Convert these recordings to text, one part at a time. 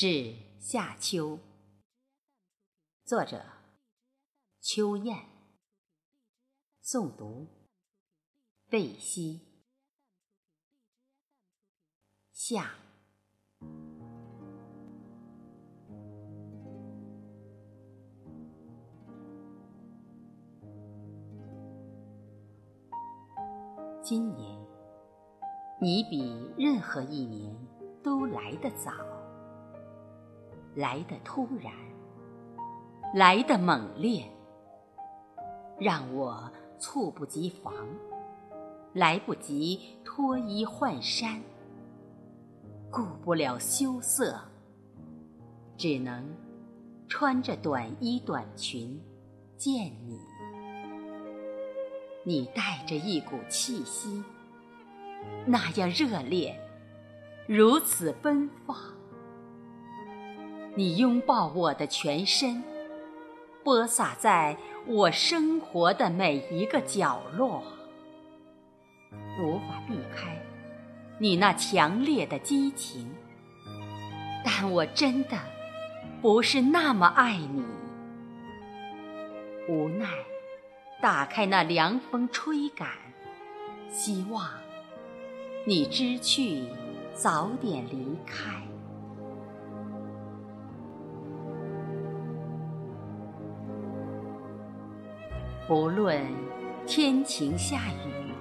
致夏秋，作者秋雁，诵读贝西。夏，今年你比任何一年都来得早。来的突然，来的猛烈，让我猝不及防，来不及脱衣换衫，顾不了羞涩，只能穿着短衣短裙见你。你带着一股气息，那样热烈，如此奔放。你拥抱我的全身，播撒在我生活的每一个角落，无法避开你那强烈的激情。但我真的不是那么爱你，无奈打开那凉风吹感，希望你知趣，早点离开。不论天晴下雨，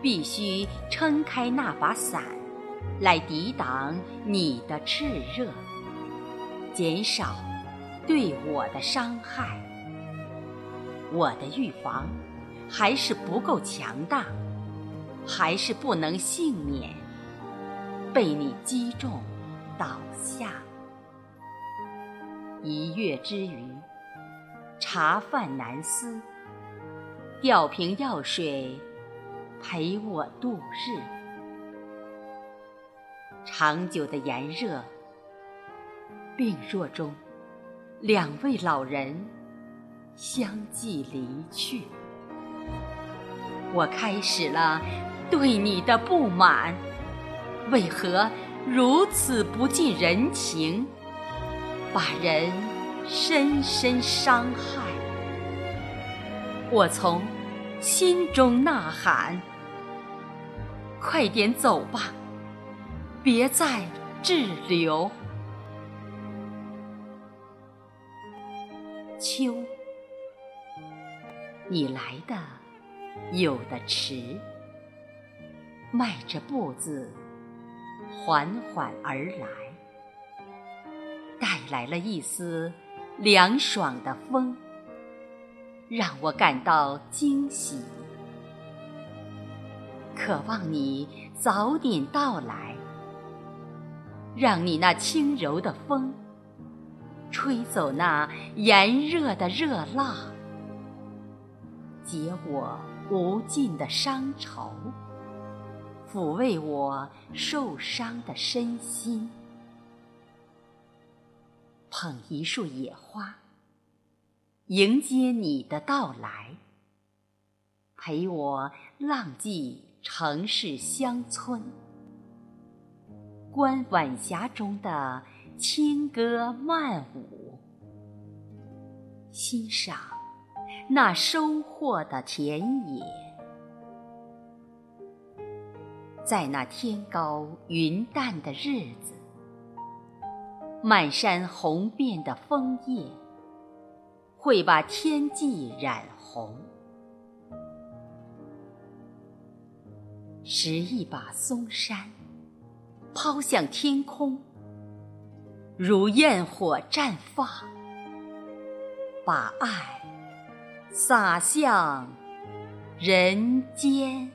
必须撑开那把伞，来抵挡你的炽热，减少对我的伤害。我的预防还是不够强大，还是不能幸免被你击中倒下。一月之余，茶饭难思。吊瓶药水陪我度日，长久的炎热，病弱中，两位老人相继离去，我开始了对你的不满，为何如此不近人情，把人深深伤害？我从心中呐喊：“快点走吧，别再滞留。”秋，你来的有的迟，迈着步子缓缓而来，带来了一丝凉爽的风。让我感到惊喜，渴望你早点到来，让你那轻柔的风吹走那炎热的热浪，解我无尽的伤愁，抚慰我受伤的身心，捧一束野花。迎接你的到来，陪我浪迹城市乡村，观晚霞中的轻歌曼舞，欣赏那收获的田野，在那天高云淡的日子，满山红遍的枫叶。会把天际染红，拾一把松山，抛向天空，如焰火绽放，把爱洒向人间。